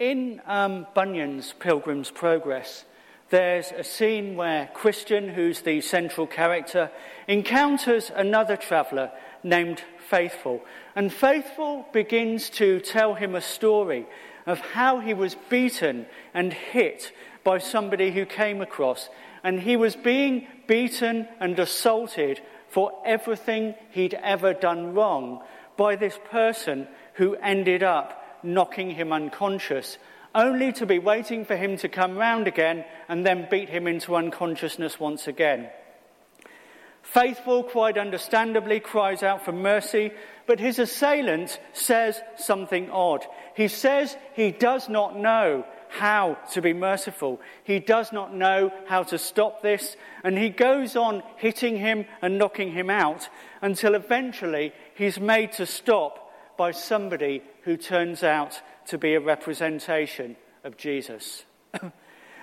In um, Bunyan's Pilgrim's Progress, there's a scene where Christian, who's the central character, encounters another traveller named Faithful. And Faithful begins to tell him a story of how he was beaten and hit by somebody who came across. And he was being beaten and assaulted for everything he'd ever done wrong by this person who ended up knocking him unconscious, only to be waiting for him to come round again and then beat him into unconsciousness once again. Faithful, quite understandably, cries out for mercy, but his assailant says something odd. He says he does not know how to be merciful. He does not know how to stop this, and he goes on hitting him and knocking him out until eventually he's made to stop by somebody who turns out to be a representation of Jesus.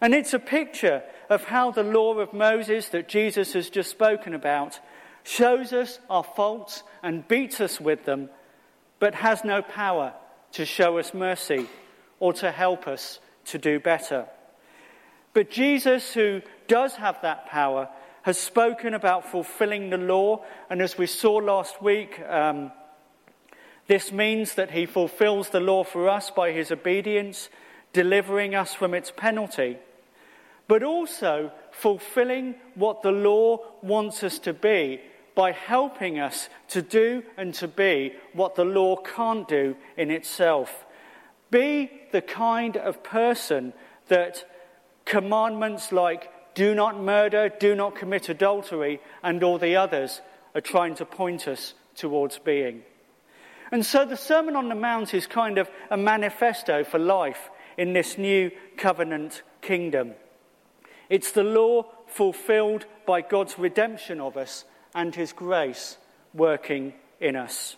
and it's a picture of how the law of Moses that Jesus has just spoken about shows us our faults and beats us with them, but has no power to show us mercy or to help us to do better. But Jesus, who does have that power, has spoken about fulfilling the law, and as we saw last week, um, this means that he fulfills the law for us by his obedience, delivering us from its penalty, but also fulfilling what the law wants us to be by helping us to do and to be what the law can't do in itself. Be the kind of person that commandments like do not murder, do not commit adultery, and all the others are trying to point us towards being. And so the Sermon on the Mount is kind of a manifesto for life in this new covenant kingdom. It's the law fulfilled by God's redemption of us and his grace working in us.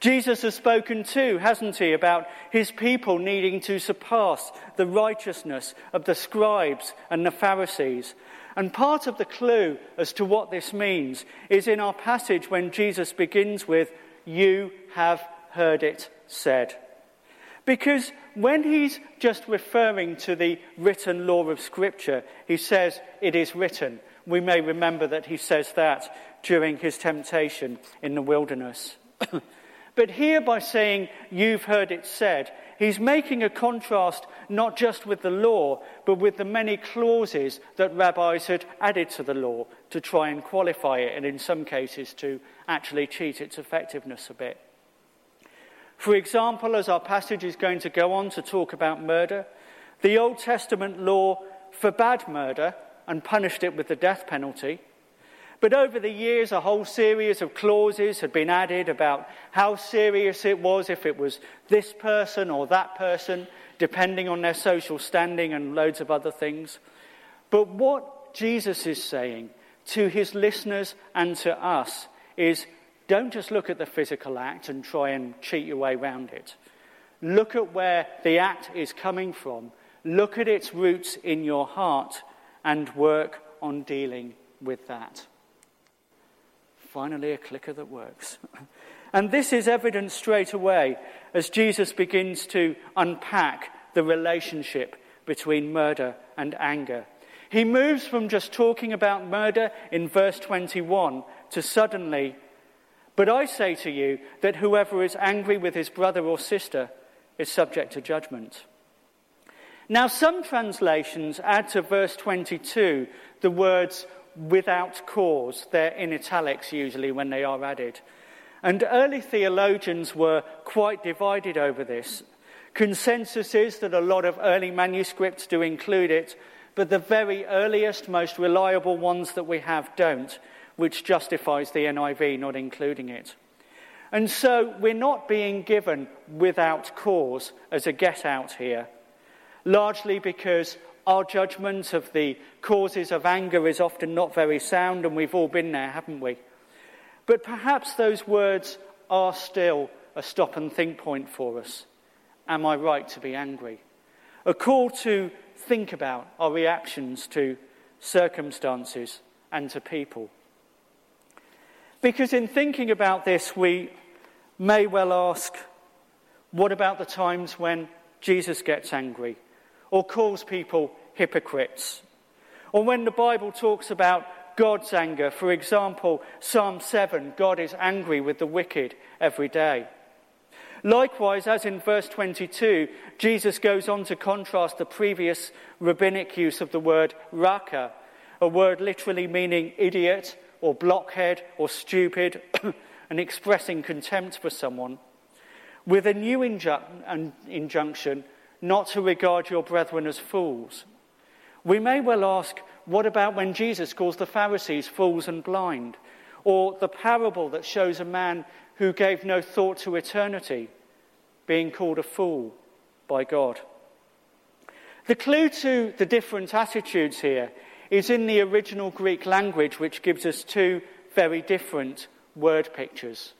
Jesus has spoken too, hasn't he, about his people needing to surpass the righteousness of the scribes and the Pharisees. And part of the clue as to what this means is in our passage when Jesus begins with, You have heard it said. Because when he's just referring to the written law of Scripture, he says, It is written. We may remember that he says that during his temptation in the wilderness. But here, by saying, You've heard it said, he's making a contrast not just with the law, but with the many clauses that rabbis had added to the law to try and qualify it, and in some cases to actually cheat its effectiveness a bit. For example, as our passage is going to go on to talk about murder, the Old Testament law forbade murder and punished it with the death penalty. But over the years, a whole series of clauses had been added about how serious it was if it was this person or that person, depending on their social standing and loads of other things. But what Jesus is saying to his listeners and to us is don't just look at the physical act and try and cheat your way around it. Look at where the act is coming from. Look at its roots in your heart and work on dealing with that. Finally, a clicker that works. and this is evident straight away as Jesus begins to unpack the relationship between murder and anger. He moves from just talking about murder in verse 21 to suddenly, but I say to you that whoever is angry with his brother or sister is subject to judgment. Now, some translations add to verse 22 the words without cause. They're in italics usually when they are added. And early theologians were quite divided over this. Consensus is that a lot of early manuscripts do include it, but the very earliest, most reliable ones that we have don't, which justifies the NIV not including it. And so we're not being given without cause as a get out here, largely because our judgment of the causes of anger is often not very sound, and we've all been there, haven't we? But perhaps those words are still a stop and think point for us. Am I right to be angry? A call to think about our reactions to circumstances and to people. Because in thinking about this, we may well ask what about the times when Jesus gets angry or calls people hypocrites. Or when the Bible talks about God's anger, for example, Psalm 7, God is angry with the wicked every day. Likewise, as in verse 22, Jesus goes on to contrast the previous rabbinic use of the word raka, a word literally meaning idiot or blockhead or stupid, and expressing contempt for someone, with a new inju- injunction not to regard your brethren as fools. We may well ask, what about when Jesus calls the Pharisees fools and blind? Or the parable that shows a man who gave no thought to eternity, being called a fool by God. The clue to the different attitudes here is in the original Greek language, which gives us two very different word pictures.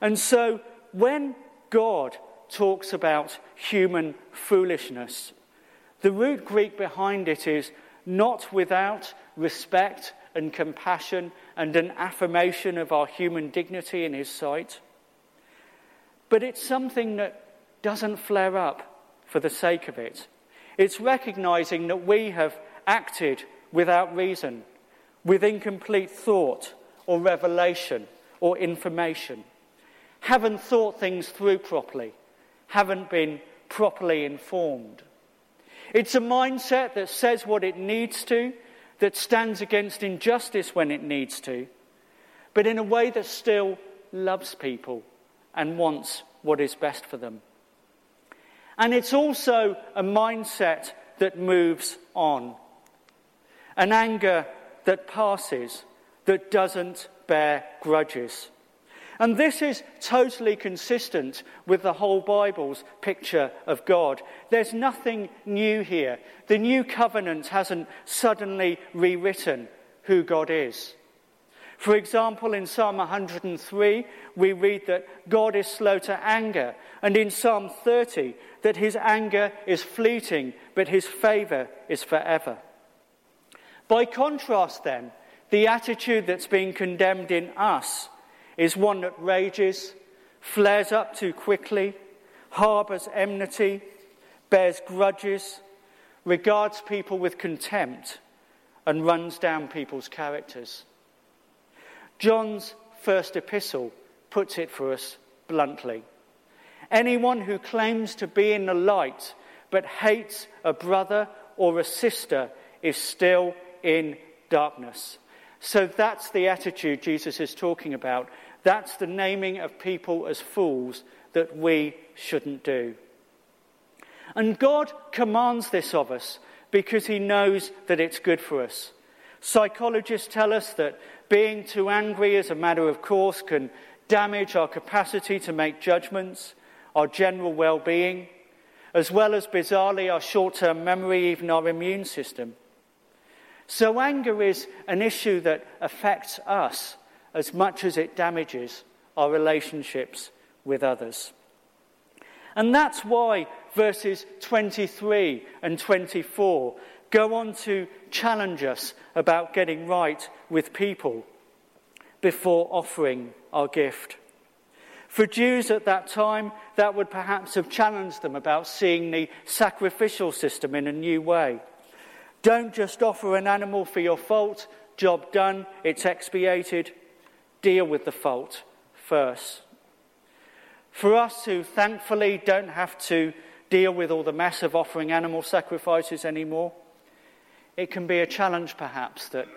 And so, when God talks about human foolishness, the root Greek behind it is not without respect and compassion and an affirmation of our human dignity in His sight. But it's something that doesn't flare up for the sake of it. It's recognizing that we have acted without reason, with incomplete thought or revelation or information, haven't thought things through properly, haven't been properly informed. It's a mindset that says what it needs to, that stands against injustice when it needs to, but in a way that still loves people and wants what is best for them. And it's also a mindset that moves on, an anger that passes, that doesn't bear grudges. And this is totally consistent with the whole Bible's picture of God. There's nothing new here. The new covenant hasn't suddenly rewritten who God is. For example, in Psalm 103, we read that God is slow to anger, and in Psalm 30, that his anger is fleeting, but his favor is forever. By contrast, then, the attitude that's being condemned in us is one that rages, flares up too quickly, harbours enmity, bears grudges, regards people with contempt, and runs down people's characters. John's first epistle puts it for us bluntly. Anyone who claims to be in the light but hates a brother or a sister is still in darkness. So that's the attitude Jesus is talking about. That's the naming of people as fools that we shouldn't do. And God commands this of us because he knows that it's good for us. Psychologists tell us that being too angry as a matter of course can damage our capacity to make judgments, our general well being, as well as bizarrely our short term memory, even our immune system. So, anger is an issue that affects us as much as it damages our relationships with others. And that's why verses 23 and 24 go on to challenge us about getting right with people before offering our gift. For Jews at that time, that would perhaps have challenged them about seeing the sacrificial system in a new way. Don't just offer an animal for your fault, job done, it's expiated. Deal with the fault first. For us who thankfully don't have to deal with all the mess of offering animal sacrifices anymore, it can be a challenge perhaps that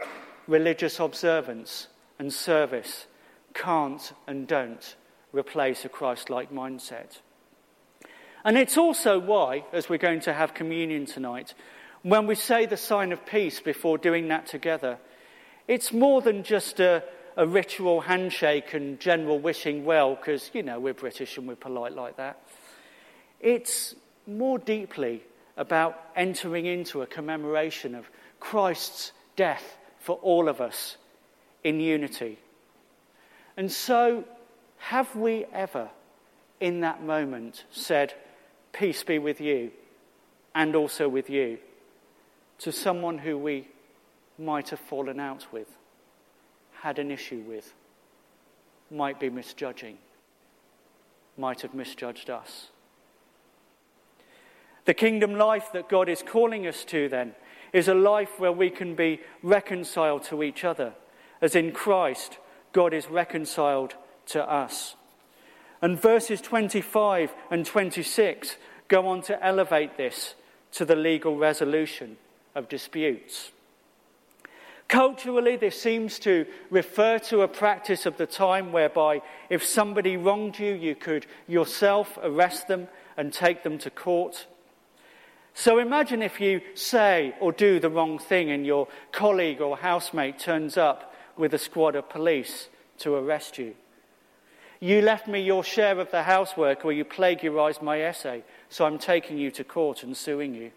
religious observance and service can't and don't replace a Christ like mindset. And it's also why, as we're going to have communion tonight, when we say the sign of peace before doing that together, it's more than just a, a ritual handshake and general wishing well, because, you know, we're British and we're polite like that. It's more deeply about entering into a commemoration of Christ's death for all of us in unity. And so, have we ever, in that moment, said, Peace be with you, and also with you, to someone who we might have fallen out with, had an issue with, might be misjudging, might have misjudged us? The kingdom life that God is calling us to, then, is a life where we can be reconciled to each other, as in Christ, God is reconciled to us. And verses 25 and 26 go on to elevate this to the legal resolution of disputes. Culturally, this seems to refer to a practice of the time whereby if somebody wronged you, you could yourself arrest them and take them to court. So imagine if you say or do the wrong thing and your colleague or housemate turns up with a squad of police to arrest you. You left me your share of the housework or you plagiarized my essay, so I'm taking you to court and suing you.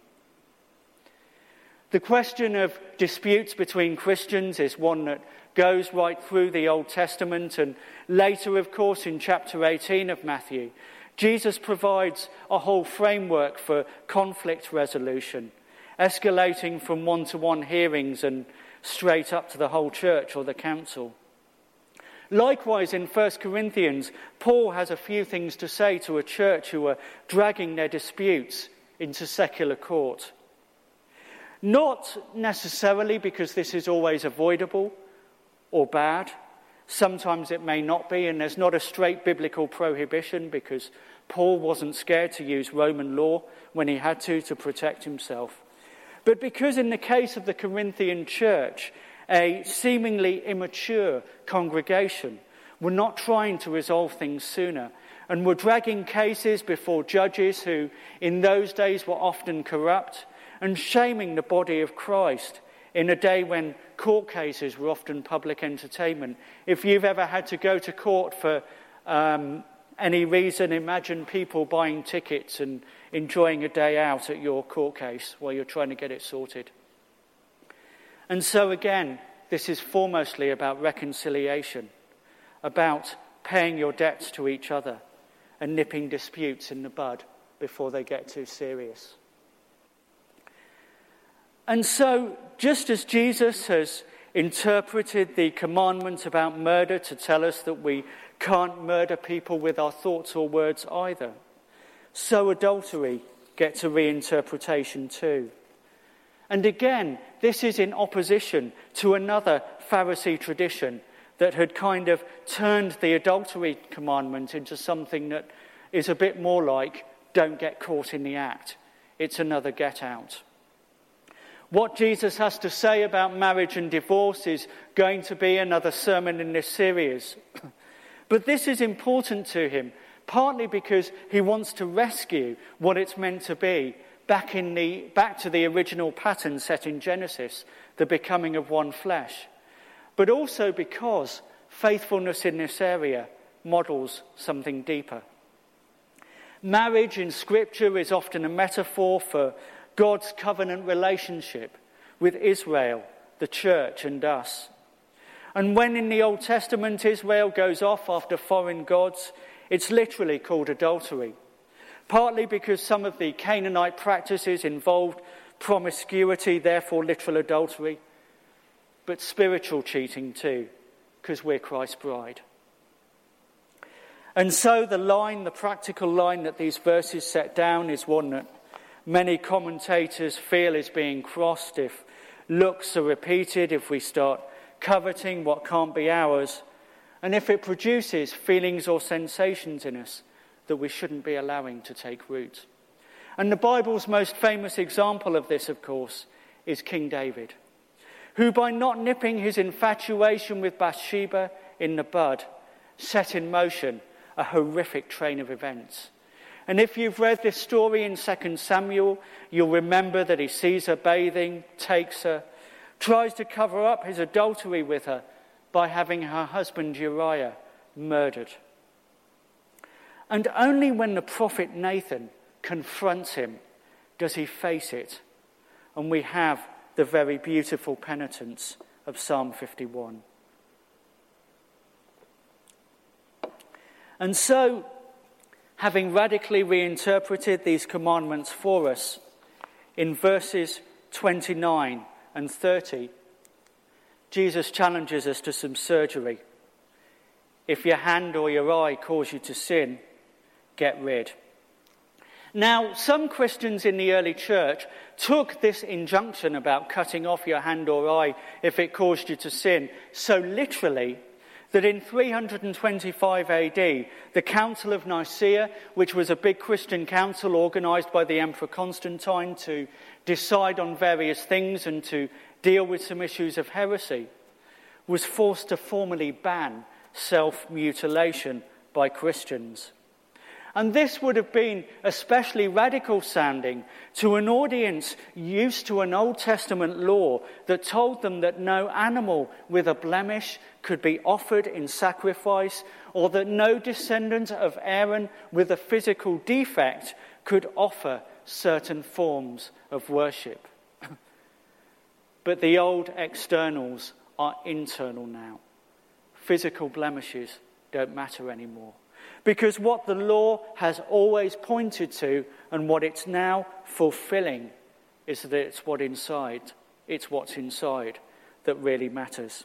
The question of disputes between Christians is one that goes right through the Old Testament, and later, of course, in chapter 18 of Matthew, Jesus provides a whole framework for conflict resolution, escalating from one to one hearings and straight up to the whole church or the council. Likewise, in 1 Corinthians, Paul has a few things to say to a church who are dragging their disputes into secular court. Not necessarily because this is always avoidable or bad. Sometimes it may not be, and there's not a straight biblical prohibition because Paul wasn't scared to use Roman law when he had to to protect himself. But because, in the case of the Corinthian church, a seemingly immature congregation were not trying to resolve things sooner and were dragging cases before judges who, in those days, were often corrupt and shaming the body of Christ in a day when court cases were often public entertainment. If you've ever had to go to court for um, any reason, imagine people buying tickets and enjoying a day out at your court case while you're trying to get it sorted. And so, again, this is foremostly about reconciliation, about paying your debts to each other and nipping disputes in the bud before they get too serious. And so, just as Jesus has interpreted the commandment about murder to tell us that we can't murder people with our thoughts or words either, so adultery gets a reinterpretation too. And again, this is in opposition to another Pharisee tradition that had kind of turned the adultery commandment into something that is a bit more like don't get caught in the act. It's another get out. What Jesus has to say about marriage and divorce is going to be another sermon in this series. but this is important to him, partly because he wants to rescue what it's meant to be back, in the, back to the original pattern set in Genesis, the becoming of one flesh. But also because faithfulness in this area models something deeper. Marriage in Scripture is often a metaphor for God's covenant relationship with Israel, the church, and us. And when in the Old Testament Israel goes off after foreign gods, it's literally called adultery. Partly because some of the Canaanite practices involved promiscuity, therefore literal adultery, but spiritual cheating too, because we're Christ's bride. And so the line, the practical line that these verses set down is one that many commentators feel is being crossed if looks are repeated, if we start coveting what can't be ours, and if it produces feelings or sensations in us that we shouldn't be allowing to take root. And the Bible's most famous example of this, of course, is King David, who, by not nipping his infatuation with Bathsheba in the bud, set in motion a horrific train of events and if you've read this story in 2 Samuel, you'll remember that he sees her bathing, takes her, tries to cover up his adultery with her by having her husband Uriah murdered. And only when the prophet Nathan confronts him does he face it. And we have the very beautiful penitence of Psalm 51. And so having radically reinterpreted these commandments for us in verses 29 and 30, Jesus challenges us to some surgery. If your hand or your eye cause you to sin, get rid. Now, some Christians in the early church took this injunction about cutting off your hand or eye if it caused you to sin so literally that in 325 AD, the Council of Nicaea, which was a big Christian council organized by the Emperor Constantine to decide on various things and to deal with some issues of heresy, was forced to formally ban self mutilation by Christians. And this would have been especially radical sounding to an audience used to an Old Testament law that told them that no animal with a blemish could be offered in sacrifice, or that no descendant of Aaron with a physical defect could offer certain forms of worship. but the old externals are internal now. Physical blemishes don't matter anymore. Because what the law has always pointed to and what it's now fulfilling is that it's what inside, it's what's inside that really matters.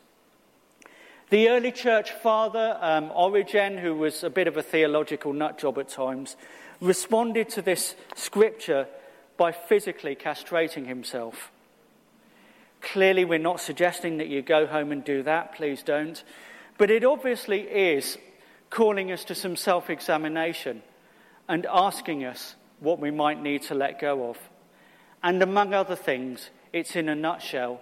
The early church father, um, Origen, who was a bit of a theological nutjob at times, responded to this scripture by physically castrating himself. Clearly, we're not suggesting that you go home and do that, please don't. But it obviously is calling us to some self examination and asking us what we might need to let go of. And among other things, it's in a nutshell,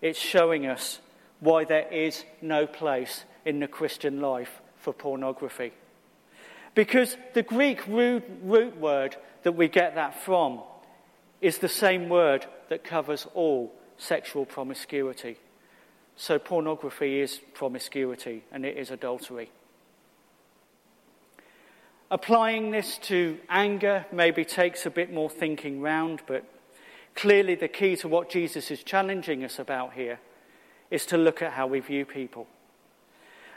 it's showing us why there is no place in the Christian life for pornography. Because the Greek root, root word that we get that from is the same word that covers all sexual promiscuity. So pornography is promiscuity and it is adultery. Applying this to anger maybe takes a bit more thinking round, but clearly the key to what Jesus is challenging us about here is to look at how we view people.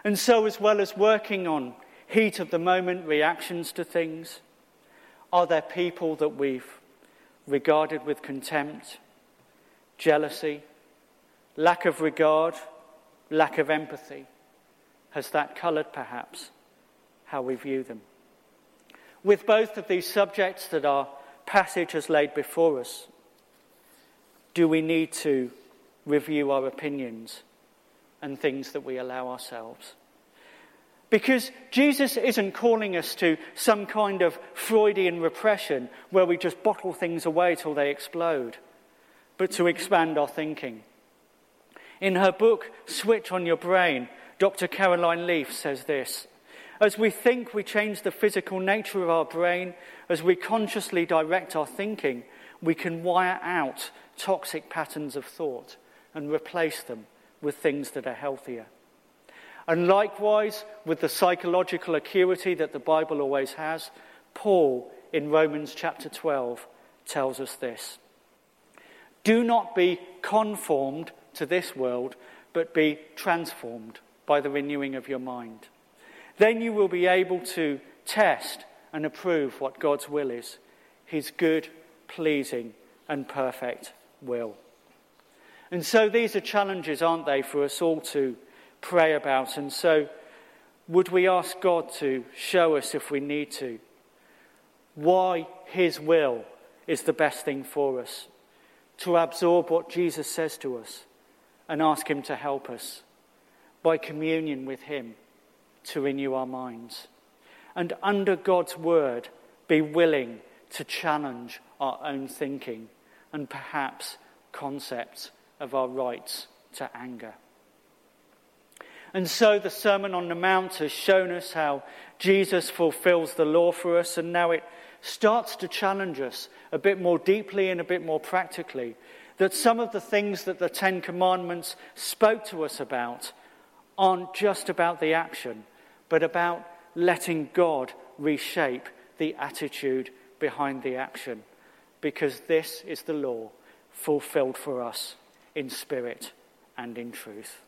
And so, as well as working on heat of the moment reactions to things, are there people that we've regarded with contempt, jealousy, lack of regard, lack of empathy? Has that coloured perhaps how we view them? With both of these subjects that our passage has laid before us, do we need to review our opinions and things that we allow ourselves? Because Jesus isn't calling us to some kind of Freudian repression where we just bottle things away till they explode, but to expand our thinking. In her book, Switch on Your Brain, Dr. Caroline Leaf says this as we think, we change the physical nature of our brain. As we consciously direct our thinking, we can wire out toxic patterns of thought and replace them with things that are healthier. And likewise, with the psychological acuity that the Bible always has, Paul in Romans chapter 12 tells us this Do not be conformed to this world, but be transformed by the renewing of your mind. Then you will be able to test and approve what God's will is his good, pleasing, and perfect will. And so these are challenges, aren't they, for us all to pray about. And so would we ask God to show us, if we need to, why his will is the best thing for us? To absorb what Jesus says to us and ask him to help us by communion with him to renew our minds. And under God's word, be willing to challenge our own thinking and perhaps concepts of our rights to anger. And so the Sermon on the Mount has shown us how Jesus fulfills the law for us, and now it starts to challenge us a bit more deeply and a bit more practically that some of the things that the Ten Commandments spoke to us about aren't just about the action, but about letting God reshape the attitude behind the action, because this is the law fulfilled for us in spirit and in truth.